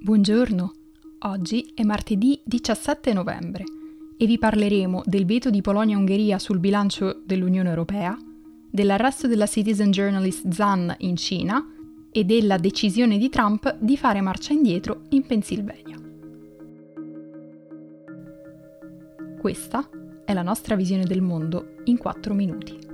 Buongiorno, oggi è martedì 17 novembre e vi parleremo del veto di Polonia-Ungheria sul bilancio dell'Unione Europea, dell'arresto della citizen journalist Zan in Cina e della decisione di Trump di fare marcia indietro in Pennsylvania. Questa è la nostra visione del mondo in 4 minuti.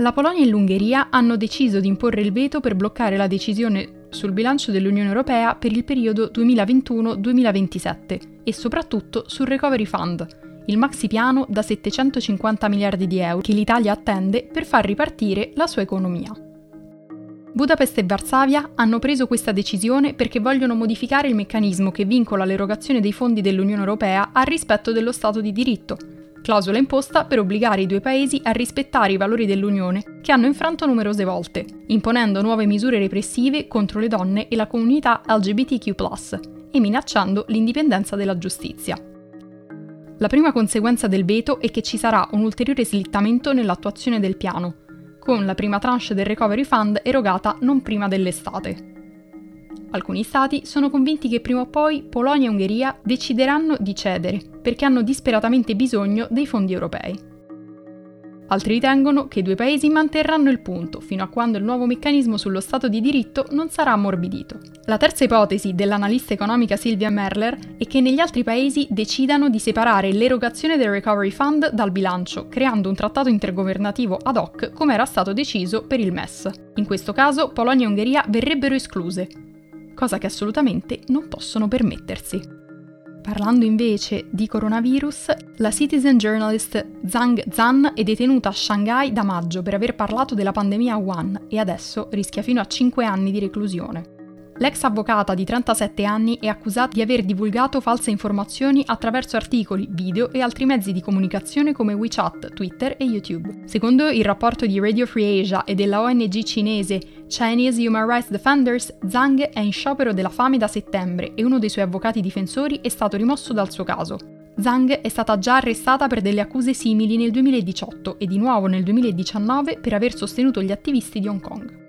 La Polonia e l'Ungheria hanno deciso di imporre il veto per bloccare la decisione sul bilancio dell'Unione Europea per il periodo 2021-2027 e soprattutto sul Recovery Fund, il maxi piano da 750 miliardi di euro che l'Italia attende per far ripartire la sua economia. Budapest e Varsavia hanno preso questa decisione perché vogliono modificare il meccanismo che vincola l'erogazione dei fondi dell'Unione Europea al rispetto dello Stato di diritto, clausola imposta per obbligare i due paesi a rispettare i valori dell'Unione che hanno infranto numerose volte, imponendo nuove misure repressive contro le donne e la comunità LGBTQ e minacciando l'indipendenza della giustizia. La prima conseguenza del veto è che ci sarà un ulteriore slittamento nell'attuazione del piano, con la prima tranche del Recovery Fund erogata non prima dell'estate. Alcuni stati sono convinti che prima o poi Polonia e Ungheria decideranno di cedere, perché hanno disperatamente bisogno dei fondi europei. Altri ritengono che i due paesi manterranno il punto fino a quando il nuovo meccanismo sullo Stato di diritto non sarà ammorbidito. La terza ipotesi dell'analista economica Silvia Merler è che negli altri paesi decidano di separare l'erogazione del Recovery Fund dal bilancio, creando un trattato intergovernativo ad hoc come era stato deciso per il MES. In questo caso Polonia e Ungheria verrebbero escluse, cosa che assolutamente non possono permettersi. Parlando invece di coronavirus, la citizen journalist Zhang Zhan è detenuta a Shanghai da maggio per aver parlato della pandemia a Wuhan e adesso rischia fino a 5 anni di reclusione. L'ex avvocata di 37 anni è accusata di aver divulgato false informazioni attraverso articoli, video e altri mezzi di comunicazione come WeChat, Twitter e YouTube. Secondo il rapporto di Radio Free Asia e della ONG cinese Chinese Human Rights Defenders, Zhang è in sciopero della fame da settembre e uno dei suoi avvocati difensori è stato rimosso dal suo caso. Zhang è stata già arrestata per delle accuse simili nel 2018 e di nuovo nel 2019 per aver sostenuto gli attivisti di Hong Kong.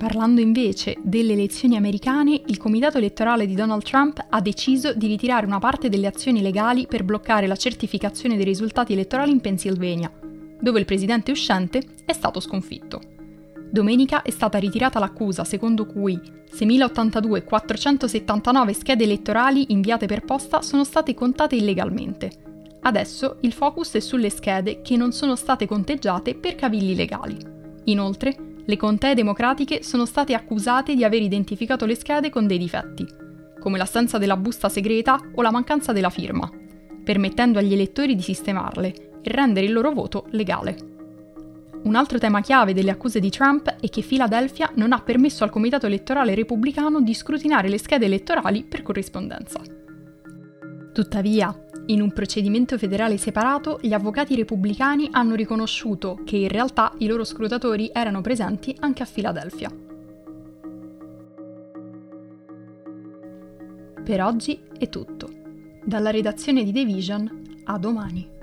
Parlando invece delle elezioni americane, il comitato elettorale di Donald Trump ha deciso di ritirare una parte delle azioni legali per bloccare la certificazione dei risultati elettorali in Pennsylvania, dove il presidente uscente è stato sconfitto. Domenica è stata ritirata l'accusa secondo cui 6.082.479 schede elettorali inviate per posta sono state contate illegalmente. Adesso il focus è sulle schede che non sono state conteggiate per cavilli legali. Inoltre, le contee democratiche sono state accusate di aver identificato le schede con dei difetti, come l'assenza della busta segreta o la mancanza della firma, permettendo agli elettori di sistemarle e rendere il loro voto legale. Un altro tema chiave delle accuse di Trump è che Philadelphia non ha permesso al Comitato elettorale repubblicano di scrutinare le schede elettorali per corrispondenza. Tuttavia, in un procedimento federale separato, gli avvocati repubblicani hanno riconosciuto che in realtà i loro scrutatori erano presenti anche a Filadelfia. Per oggi è tutto. Dalla redazione di The Vision, a domani.